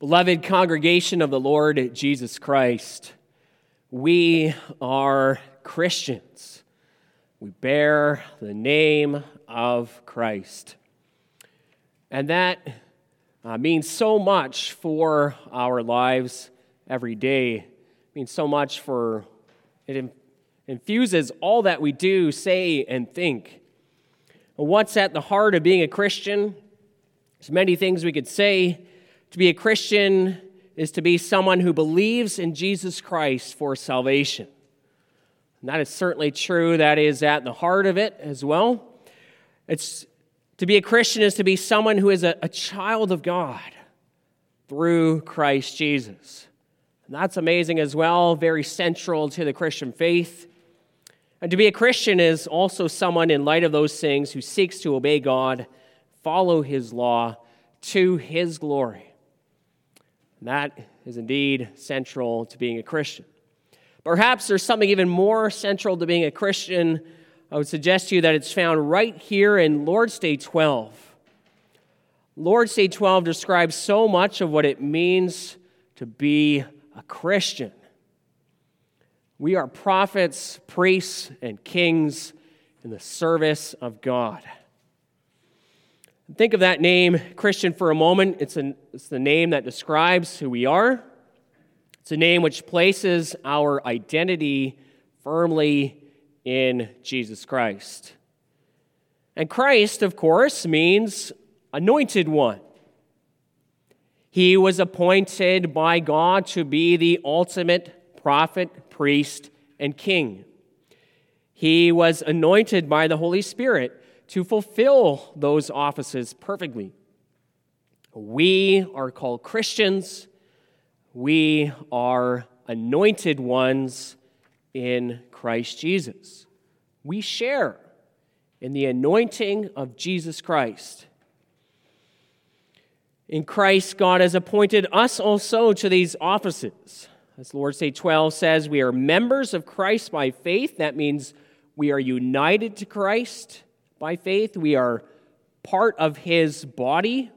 Beloved congregation of the Lord Jesus Christ, we are Christians. We bear the name of Christ. And that uh, means so much for our lives every day. It means so much for it infuses all that we do, say, and think. What's at the heart of being a Christian? There's many things we could say to be a Christian is to be someone who believes in Jesus Christ for salvation. And that is certainly true. That is at the heart of it as well. It's to be a Christian is to be someone who is a, a child of God through Christ Jesus. And that's amazing as well, very central to the Christian faith. And to be a Christian is also someone, in light of those things, who seeks to obey God, follow his law to his glory. And that is indeed central to being a Christian. Perhaps there's something even more central to being a Christian. I would suggest to you that it's found right here in Lord's Day 12. Lord's Day 12 describes so much of what it means to be a Christian. We are prophets, priests, and kings in the service of God. Think of that name, Christian, for a moment. It's, an, it's the name that describes who we are. It's a name which places our identity firmly in Jesus Christ. And Christ, of course, means anointed one. He was appointed by God to be the ultimate prophet, priest, and king. He was anointed by the Holy Spirit to fulfill those offices perfectly. We are called Christians. We are anointed ones in Christ Jesus. We share in the anointing of Jesus Christ. In Christ, God has appointed us also to these offices. As Lord's Day 12 says, we are members of Christ by faith. That means we are united to Christ by faith. We are part of his body.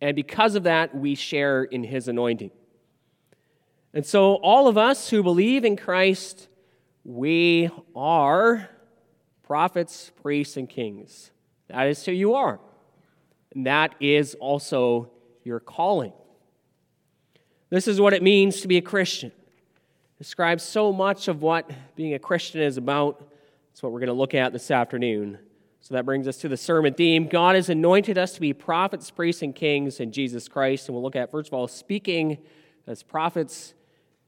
And because of that, we share in his anointing. And so, all of us who believe in Christ, we are prophets, priests, and kings. That is who you are. And that is also your calling. This is what it means to be a Christian. Describes so much of what being a Christian is about. That's what we're going to look at this afternoon. So that brings us to the sermon theme. God has anointed us to be prophets, priests, and kings in Jesus Christ. And we'll look at, first of all, speaking as prophets,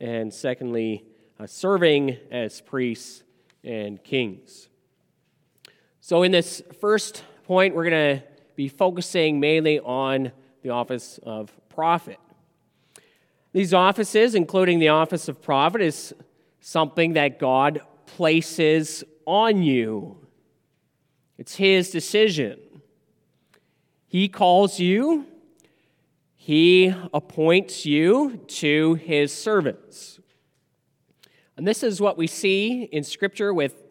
and secondly, uh, serving as priests and kings. So, in this first point, we're going to be focusing mainly on the office of prophet. These offices, including the office of prophet, is something that God places on you. It's His decision. He calls you, He appoints you to His servants. And this is what we see in Scripture with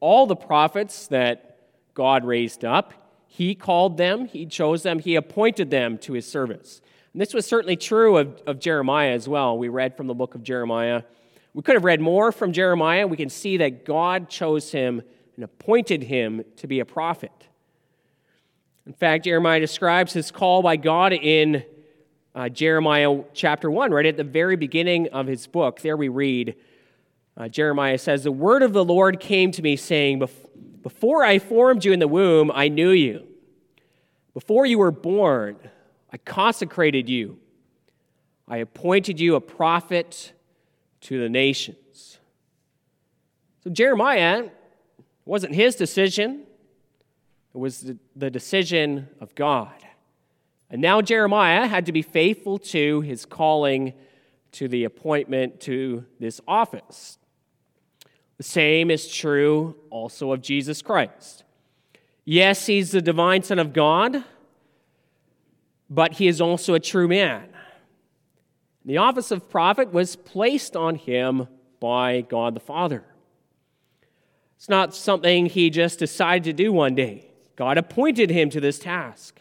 all the prophets that God raised up. He called them, He chose them, He appointed them to His service. And this was certainly true of, of Jeremiah as well. We read from the book of Jeremiah we could have read more from Jeremiah. We can see that God chose him and appointed him to be a prophet. In fact, Jeremiah describes his call by God in uh, Jeremiah chapter 1, right at the very beginning of his book. There we read uh, Jeremiah says, The word of the Lord came to me, saying, Before I formed you in the womb, I knew you. Before you were born, I consecrated you. I appointed you a prophet to the nations. So Jeremiah wasn't his decision, it was the, decision of God. And now Jeremiah had to be faithful to his calling to the appointment to this office. The same is true also of Jesus Christ. Yes, he's the divine Son of God, but he is also a true man. The office of prophet was placed on him by God the Father. It's not something he just decided to do one day. God appointed him to this task.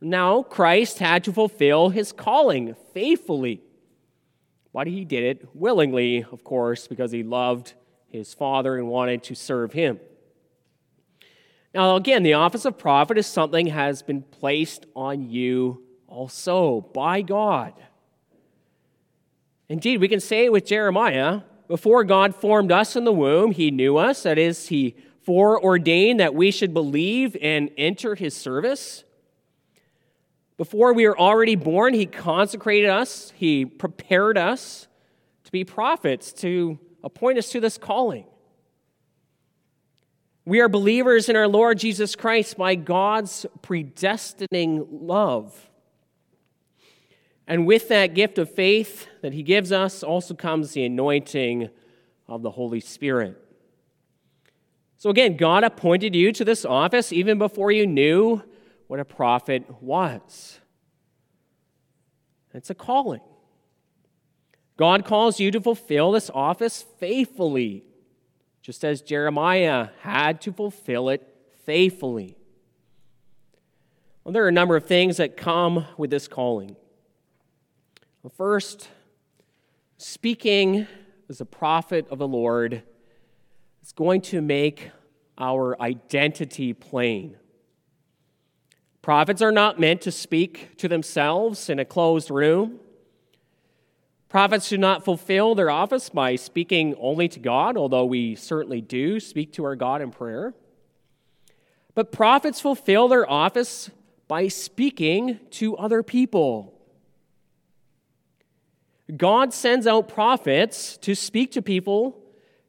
Now, Christ had to fulfill his calling faithfully. But he did it willingly, of course, because he loved his Father and wanted to serve him. Now, again, the office of prophet is something has been placed on you also by God. Indeed, we can say with Jeremiah, before God formed us in the womb, he knew us. That is, he foreordained that we should believe and enter his service. Before we were already born, he consecrated us, he prepared us to be prophets, to appoint us to this calling. We are believers in our Lord Jesus Christ by God's predestining love. And with that gift of faith that he gives us also comes the anointing of the Holy Spirit. So again, God appointed you to this office even before you knew what a prophet was. It's a calling. God calls you to fulfill this office faithfully, just as Jeremiah had to fulfill it faithfully. Well, there are a number of things that come with this calling. Well, first, speaking as a prophet of the Lord is going to make our identity plain. Prophets are not meant to speak to themselves in a closed room. Prophets do not fulfill their office by speaking only to God, although we certainly do speak to our God in prayer. But prophets fulfill their office by speaking to other people. God sends out prophets to speak to people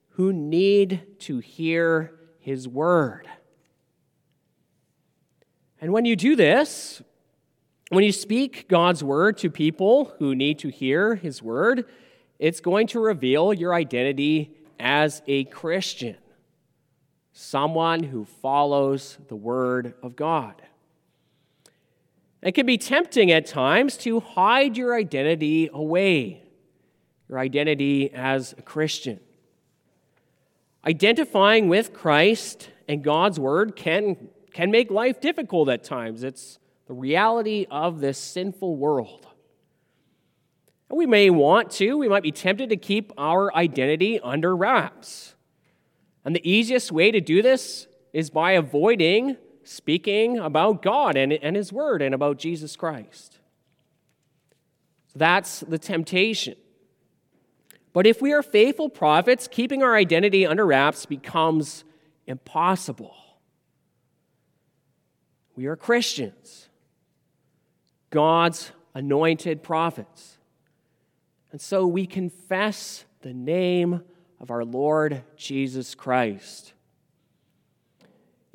who need to hear his word. And when you do this, when you speak God's word to people who need to hear his word, it's going to reveal your identity as a Christian, someone who follows the word of God. It can be tempting at times to hide your identity away, your identity as a Christian. Identifying with Christ and God's Word can, can make life difficult at times. It's the reality of this sinful world. And we may want to, we might be tempted to keep our identity under wraps. And the easiest way to do this is by avoiding speaking about God and, and His Word and about Jesus Christ. That's the temptation. But if we are faithful prophets, keeping our identity under wraps becomes impossible. We are Christians, God's anointed prophets. And so we confess the name of our Lord Jesus Christ.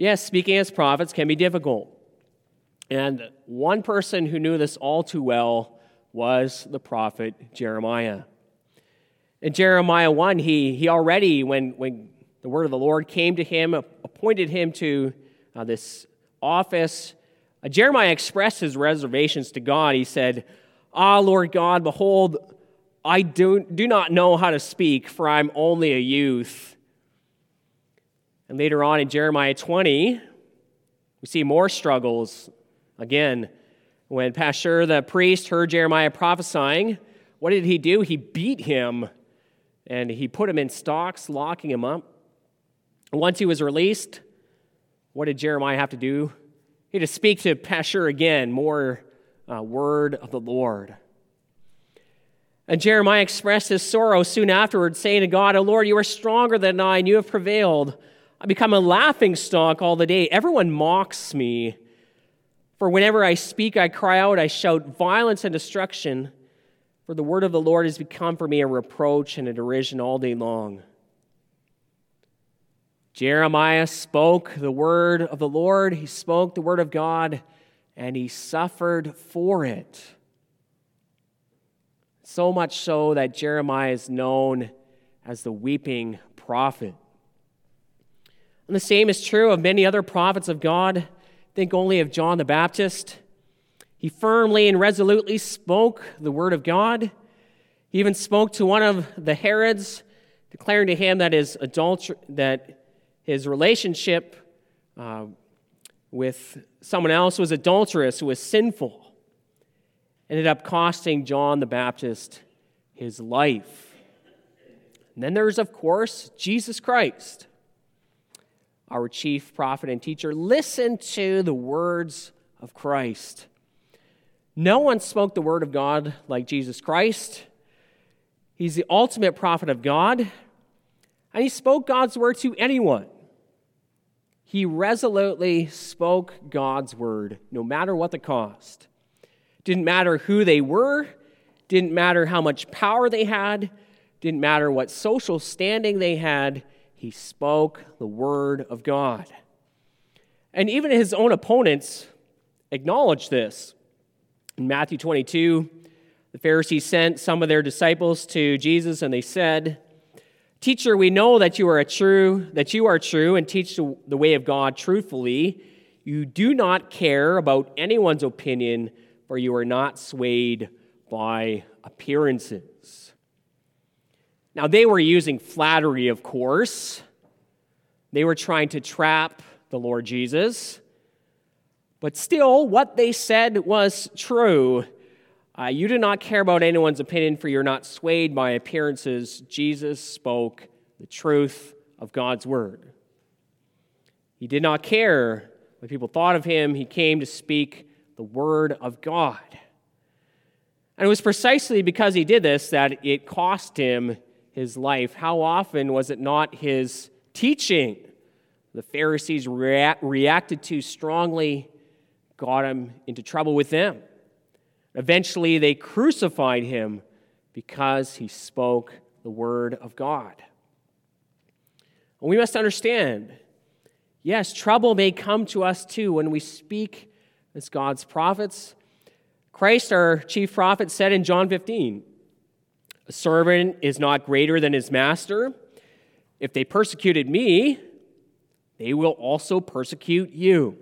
Yes, speaking as prophets can be difficult. And one person who knew this all too well was the prophet Jeremiah. In Jeremiah 1, he, he already, when, when the word of the Lord came to him, appointed him to uh, this office, uh, Jeremiah expressed his reservations to God. He said, Ah, Lord God, behold, I do, do not know how to speak, for I'm only a youth. And later on in Jeremiah 20, we see more struggles. Again, when Pashur the priest heard Jeremiah prophesying, what did he do? He beat him and he put him in stocks, locking him up. Once he was released, what did Jeremiah have to do? He had to speak to Pashur again, more uh, word of the Lord. And Jeremiah expressed his sorrow soon afterwards, saying to God, O Lord, you are stronger than I, and you have prevailed. I become a laughing stock all the day. Everyone mocks me. For whenever I speak, I cry out, I shout violence and destruction. For the word of the Lord has become for me a reproach and a derision all day long. Jeremiah spoke the word of the Lord, he spoke the word of God, and he suffered for it. So much so that Jeremiah is known as the weeping prophet. And the same is true of many other prophets of God. Think only of John the Baptist. He firmly and resolutely spoke the word of God. He even spoke to one of the Herods, declaring to him that his adultery, that his relationship uh, with someone else was adulterous, was sinful. Ended up costing John the Baptist his life. And then there's, of course, Jesus Christ, our chief prophet and teacher. Listen to the words of Christ. No one spoke the word of God like Jesus Christ. He's the ultimate prophet of God, and he spoke God's word to anyone. He resolutely spoke God's word, no matter what the cost. Didn't matter who they were, didn't matter how much power they had, didn't matter what social standing they had. He spoke the word of God. And even his own opponents acknowledged this. In Matthew 22, the Pharisees sent some of their disciples to Jesus and they said, Teacher, we know that you are a true, that you are true and teach the way of God truthfully. You do not care about anyone's opinion, for you are not swayed by appearances. Now, they were using flattery, of course. They were trying to trap the Lord Jesus. But still, what they said was true. Uh, you do not care about anyone's opinion, for you're not swayed by appearances. Jesus spoke the truth of God's word. He did not care what people thought of him, he came to speak the word of God. And it was precisely because he did this that it cost him his life. How often was it not his teaching the Pharisees rea- reacted to strongly, got him into trouble with them? Eventually, they crucified him because he spoke the word of God. And we must understand yes, trouble may come to us too when we speak as God's prophets. Christ, our chief prophet, said in John 15 A servant is not greater than his master. If they persecuted me, they will also persecute you.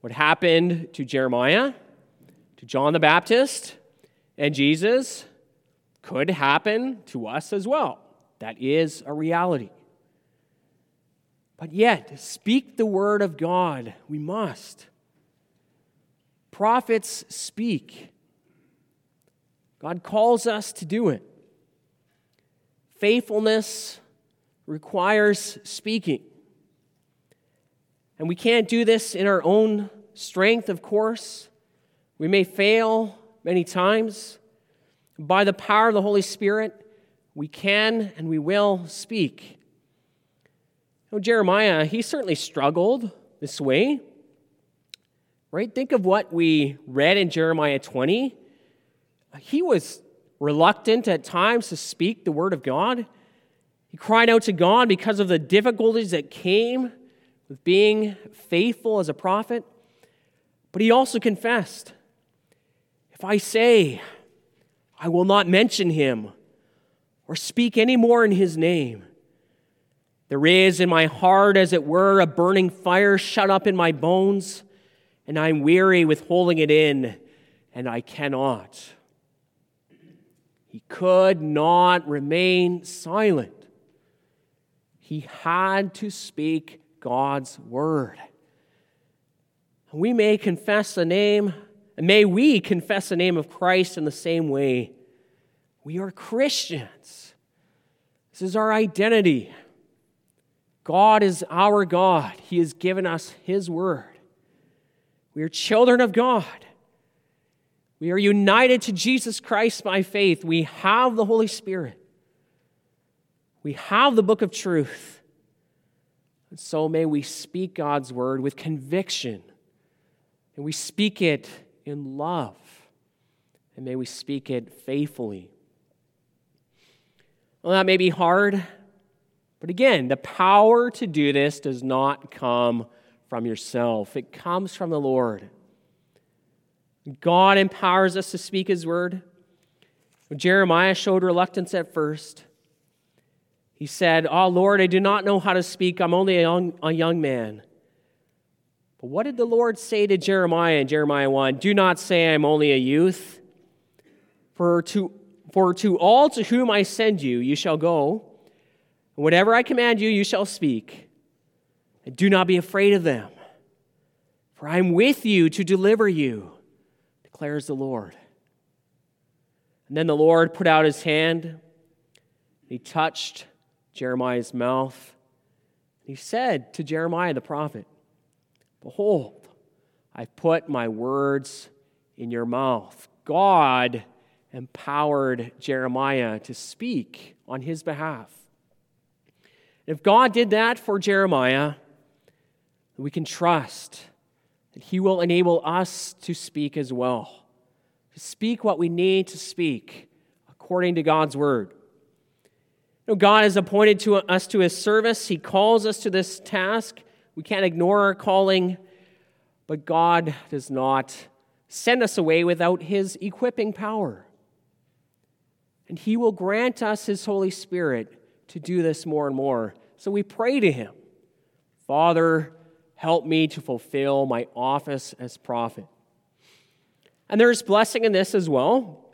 What happened to Jeremiah? to John the Baptist and Jesus could happen to us as well. That is a reality. But yet, speak the word of God. We must. Prophets speak. God calls us to do it. Faithfulness requires speaking. And we can't do this in our own strength, of course. We may fail many times. By the power of the Holy Spirit, we can and we will speak. Know, Jeremiah, he certainly struggled this way. Right? Think of what we read in Jeremiah 20. He was reluctant at times to speak the word of God. He cried out to God because of the difficulties that came with being faithful as a prophet. But he also confessed if I say, I will not mention him or speak any more in his name, there is in my heart, as it were, a burning fire shut up in my bones, and I'm weary with holding it in, and I cannot. He could not remain silent. He had to speak God's word. We may confess the name may we confess the name of Christ in the same way. We are Christians. This is our identity. God is our God. He has given us His word. We are children of God. We are united to Jesus Christ by faith. We have the Holy Spirit. We have the book of truth. And so may we speak God's word with conviction. And we speak it in love. And may we speak it faithfully. Well, that may be hard, but again, the power to do this does not come from yourself, it comes from the Lord. God empowers us to speak His word. Jeremiah showed reluctance at first. He said, Oh Lord, I do not know how to speak. I'm only a young, a young man. But what did the Lord say to Jeremiah in Jeremiah 1? Do not say I'm only a youth. For to, for to all to whom I send you, you shall go. And whatever I command you, you shall speak. And do not be afraid of them. For I am with you to deliver you, declares the Lord. And then the Lord put out his hand, he touched Jeremiah's mouth. He said to Jeremiah the prophet, Behold, I've put my words in your mouth. God empowered Jeremiah to speak on his behalf. If God did that for Jeremiah, we can trust he will enable us to speak as well, to speak what we need to speak according to God's word. You know, God has appointed to us to his service. He calls us to this task. We can't ignore our calling, but God does not send us away without his equipping power. And he will grant us his Holy Spirit to do this more and more. So we pray to him Father, help me to fulfill my office as prophet. And there's blessing in this as well.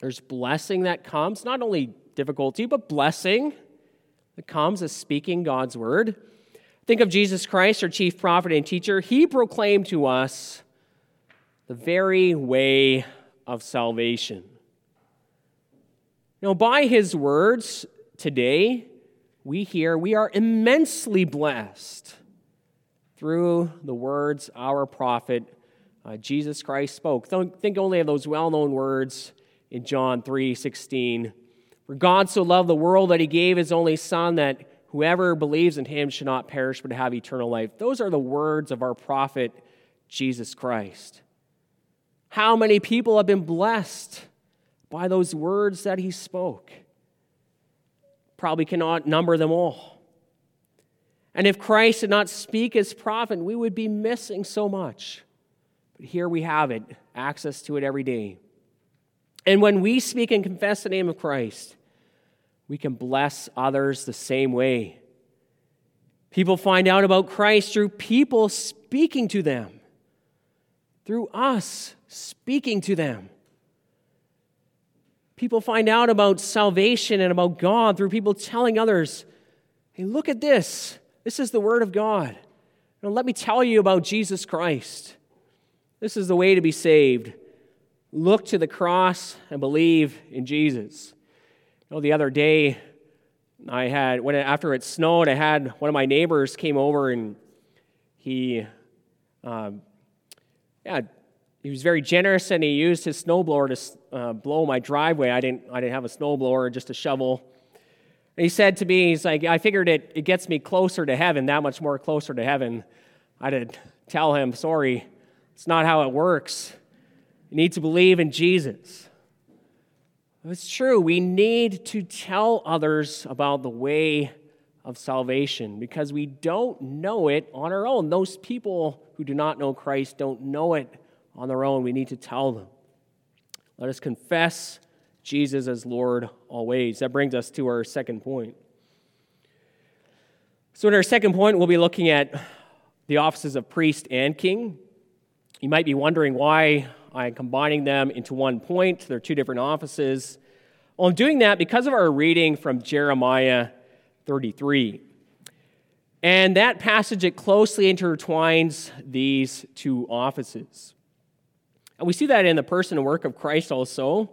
There's blessing that comes, not only difficulty, but blessing that comes as speaking God's word. Think of Jesus Christ, our chief prophet and teacher. He proclaimed to us the very way of salvation. Now, by his words today, we hear we are immensely blessed through the words our prophet uh, Jesus Christ spoke. Think only of those well known words in John 3 16. For God so loved the world that he gave his only Son, that whoever believes in him should not perish but have eternal life. Those are the words of our prophet, Jesus Christ. How many people have been blessed by those words that he spoke? Probably cannot number them all. And if Christ did not speak as prophet, we would be missing so much. But here we have it, access to it every day. And when we speak and confess the name of Christ, we can bless others the same way. People find out about Christ through people speaking to them, through us speaking to them. People find out about salvation and about God through people telling others, hey, look at this. This is the Word of God. Now, let me tell you about Jesus Christ. This is the way to be saved look to the cross and believe in Jesus. You know, the other day, I had when after it snowed, I had one of my neighbors came over and he, um, yeah, he was very generous and he used his snowblower to uh, blow my driveway. I didn't, I didn't have a snowblower, just a shovel. He said to me, he's like, I figured it, it gets me closer to heaven, that much more closer to heaven. I did tell him, sorry, it's not how it works. You need to believe in Jesus. It's true. We need to tell others about the way of salvation because we don't know it on our own. Those people who do not know Christ don't know it on their own. We need to tell them. Let us confess Jesus as Lord always. That brings us to our second point. So, in our second point, we'll be looking at the offices of priest and king. You might be wondering why I'm combining them into one point. They're two different offices. Well, I'm doing that because of our reading from Jeremiah 33. And that passage, it closely intertwines these two offices. And we see that in the person and work of Christ also.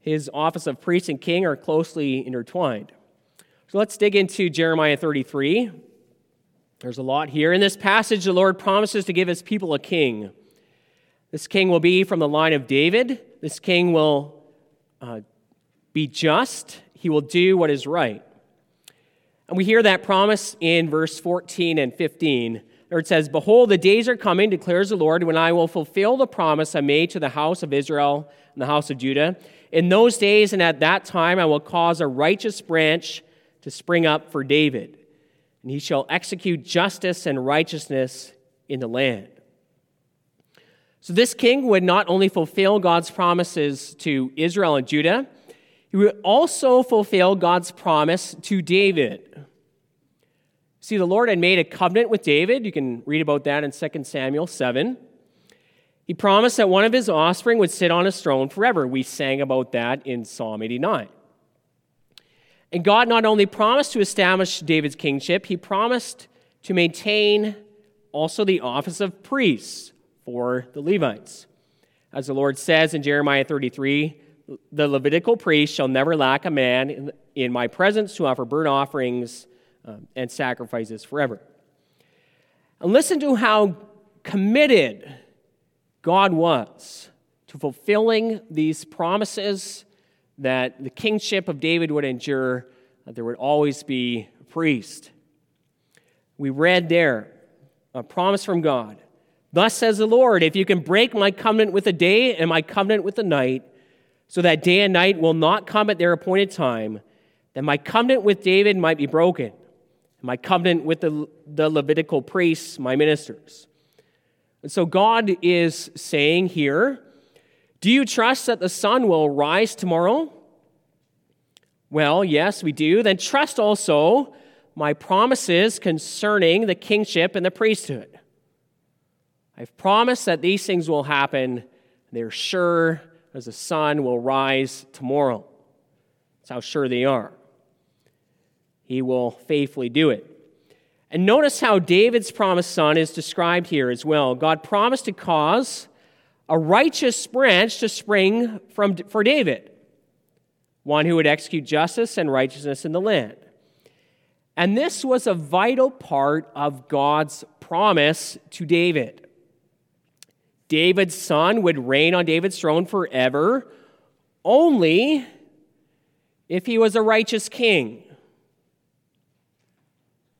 His office of priest and king are closely intertwined. So let's dig into Jeremiah 33. There's a lot here. In this passage, the Lord promises to give his people a king. This king will be from the line of David. This king will uh, be just. He will do what is right. And we hear that promise in verse 14 and 15, where it says, Behold, the days are coming, declares the Lord, when I will fulfill the promise I made to the house of Israel and the house of Judah. In those days and at that time, I will cause a righteous branch to spring up for David, and he shall execute justice and righteousness in the land. So this king would not only fulfill God's promises to Israel and Judah, he would also fulfill God's promise to David. See, the Lord had made a covenant with David. You can read about that in 2 Samuel 7. He promised that one of his offspring would sit on his throne forever. We sang about that in Psalm 89. And God not only promised to establish David's kingship, he promised to maintain also the office of priests for the Levites. As the Lord says in Jeremiah 33, the Levitical priest shall never lack a man in my presence to offer burnt offerings um, and sacrifices forever. And listen to how committed God was to fulfilling these promises that the kingship of David would endure, that there would always be a priest. We read there a promise from God. Thus says the Lord, if you can break my covenant with the day and my covenant with the night, so that day and night will not come at their appointed time, then my covenant with David might be broken, my covenant with the, the Levitical priests, my ministers. And so God is saying here, do you trust that the sun will rise tomorrow? Well, yes, we do. Then trust also my promises concerning the kingship and the priesthood. I've promised that these things will happen. They're sure as the sun will rise tomorrow. That's how sure they are. He will faithfully do it. And notice how David's promised son is described here as well. God promised to cause a righteous branch to spring from, for David, one who would execute justice and righteousness in the land. And this was a vital part of God's promise to David. David's son would reign on David's throne forever only if he was a righteous king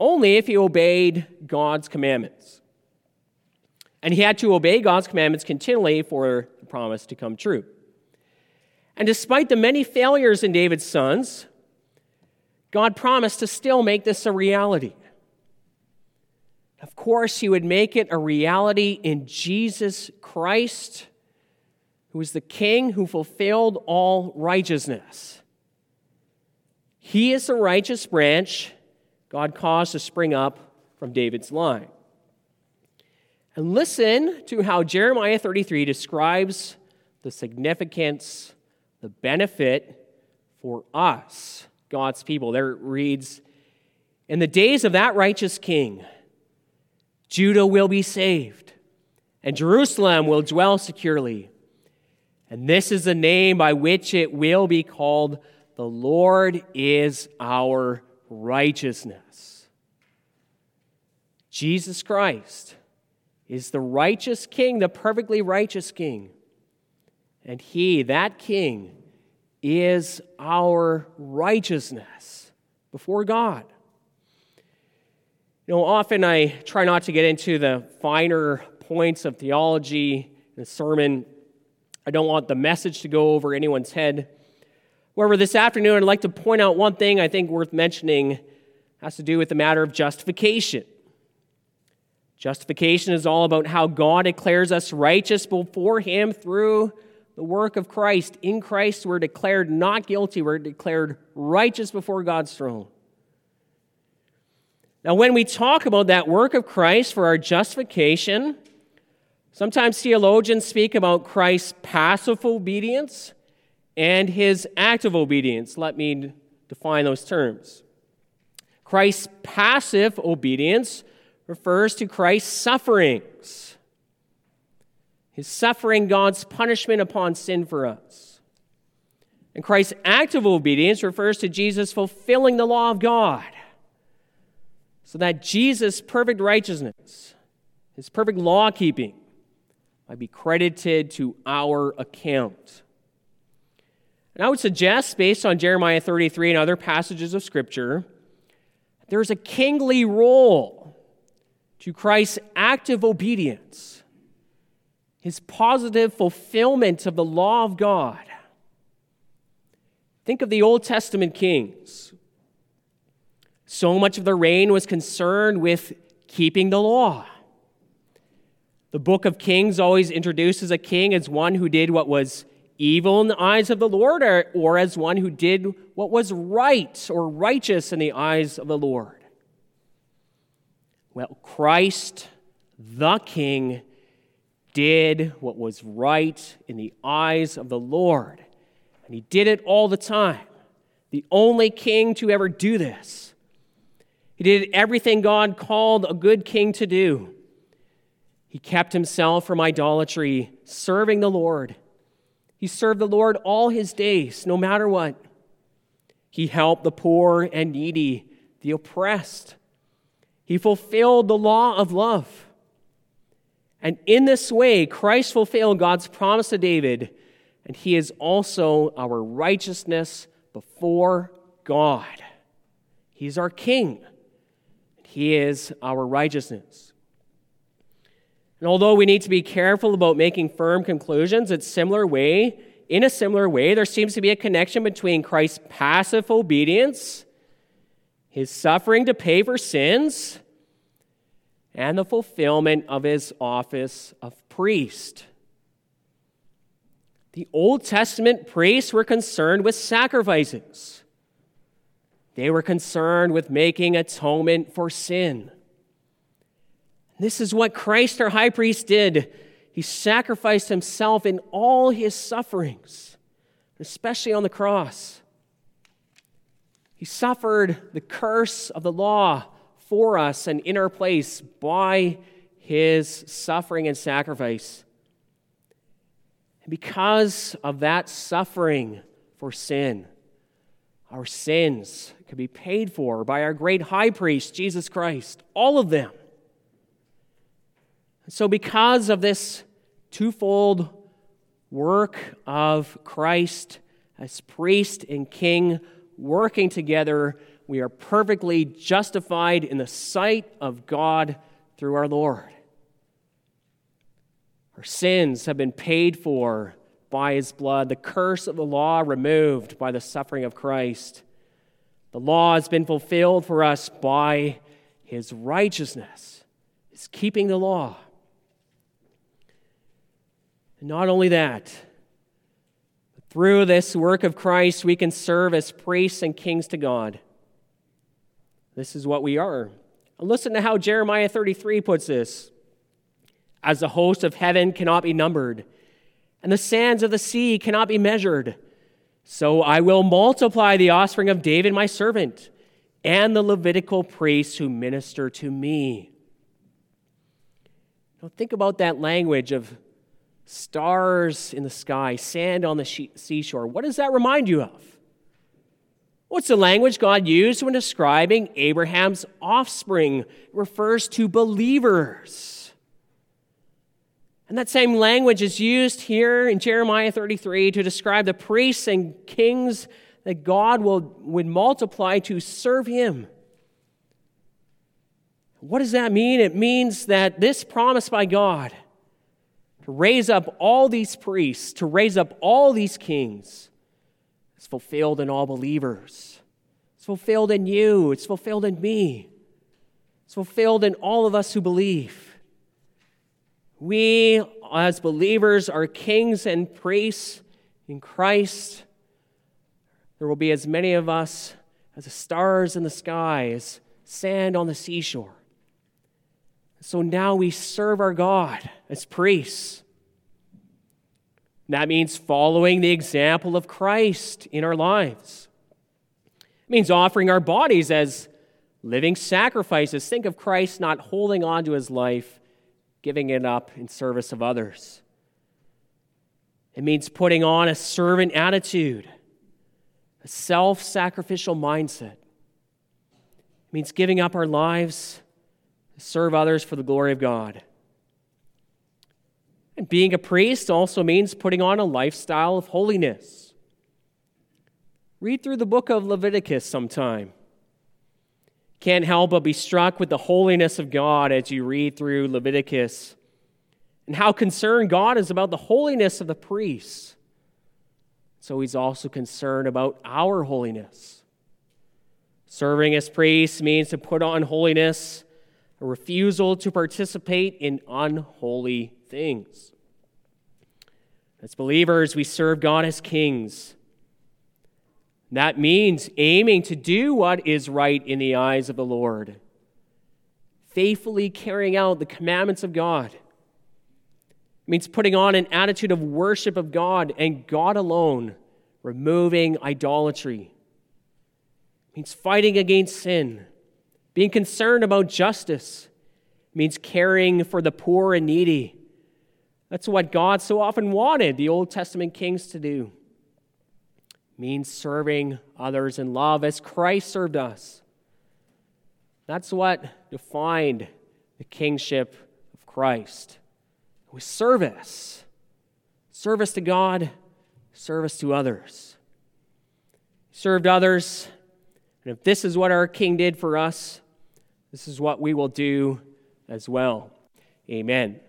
only if he obeyed God's commandments. And he had to obey God's commandments continually for the promise to come true. And despite the many failures in David's sons, God promised to still make this a reality. Of course, he would make it a reality in Jesus Christ, who is the King who fulfilled all righteousness. He is the righteous branch God caused to spring up from David's line. And listen to how Jeremiah 33 describes the significance, the benefit for us, God's people. There it reads In the days of that righteous king, Judah will be saved, and Jerusalem will dwell securely. And this is the name by which it will be called The Lord is our righteousness. Jesus Christ is the righteous king, the perfectly righteous king. And he, that king, is our righteousness before God. You know, often I try not to get into the finer points of theology in a sermon. I don't want the message to go over anyone's head. However, this afternoon, I'd like to point out one thing I think worth mentioning has to do with the matter of justification. Justification is all about how God declares us righteous before Him through the work of Christ. In Christ, we're declared not guilty, we're declared righteous before God's throne. Now, when we talk about that work of Christ for our justification, sometimes theologians speak about Christ's passive obedience and his active obedience. Let me define those terms. Christ's passive obedience refers to Christ's sufferings, his suffering God's punishment upon sin for us. And Christ's active obedience refers to Jesus fulfilling the law of God, so that Jesus' perfect righteousness, his perfect law keeping, might be credited to our account. And I would suggest, based on Jeremiah 33 and other passages of Scripture, there's a kingly role to Christ's active obedience, his positive fulfillment of the law of God. Think of the Old Testament kings. So much of their reign was concerned with keeping the law. The book of Kings always introduces a king as one who did what was evil in the eyes of the Lord, or, or as one who did what was right or righteous in the eyes of the Lord? Well, Christ, the King, did what was right in the eyes of the Lord. And he did it all the time. The only king to ever do this. He did everything God called a good king to do. He kept himself from idolatry, serving the Lord. He served the Lord all his days, no matter what. He helped the poor and needy, the oppressed. He fulfilled the law of love. And in this way, Christ fulfilled God's promise to David, and he is also our righteousness before God. He's our king. And He is our righteousness. And although we need to be careful about making firm conclusions, it's similar way, in a similar way, there seems to be a connection between Christ's passive obedience, his suffering to pay for sins, and the fulfillment of his office of priest. The Old Testament priests were concerned with sacrifices. They were concerned with making atonement for sin. This is what Christ, our high priest, did. He sacrificed himself in all his sufferings, especially on the cross. He suffered the curse of the law for us and in our place by his suffering and sacrifice. And because of that suffering for sin, our sins could be paid for by our great high priest, Jesus Christ, all of them. So, because of this twofold work of Christ as priest and king working together, we are perfectly justified in the sight of God through our Lord. Our sins have been paid for by his blood, the curse of the law removed by the suffering of Christ. The law has been fulfilled for us by his righteousness, his keeping the law. And not only that, through this work of Christ, we can serve as priests and kings to God. This is what we are. listen to how Jeremiah 33 puts this As the host of heaven cannot be numbered, and the sands of the sea cannot be measured, so I will multiply the offspring of David, my servant, and the Levitical priests who minister to me. Now, think about that language of stars in the sky, sand on the seashore. What does that remind you of? What's the language God used when describing Abraham's offspring? It refers to believers. And that same language is used here in Jeremiah 33 to describe the priests and kings that God will, would multiply to serve him. What does that mean? It means that this promise by God raise up all these priests, to raise up all these kings, is fulfilled in all believers. It's fulfilled in you, it's fulfilled in me, it's fulfilled in all of us who believe. We, as believers, are kings and priests in Christ. There will be as many of us as the stars in the sky, as sand on the seashore. So now we serve our God as priests. That means following the example of Christ in our lives. It means offering our bodies as living sacrifices. Think of Christ not holding on to his life, giving it up in service of others. It means putting on a servant attitude, a self sacrificial mindset. It means giving up our lives to serve others for the glory of God. And being a priest also means putting on a lifestyle of holiness. Read through the book of Leviticus sometime. Can't help but be struck with the holiness of God as you read through Leviticus and how concerned God is about the holiness of the priests. So he's also concerned about our holiness. Serving as priests means to put on holiness a refusal to participate in unholy things. As believers, we serve God as kings. That means aiming to do what is right in the eyes of the Lord, faithfully carrying out the commandments of God. It means putting on an attitude of worship of God and God alone, removing idolatry. It means fighting against sin being concerned about justice, It means caring for the poor and needy. That's what God so often wanted the Old Testament kings to do. It means serving others in love as Christ served us. That's what defined the kingship of Christ. It was service. Service to God, service to others. He served others, and if this is what our King did for us, this is what we will do as well. Amen.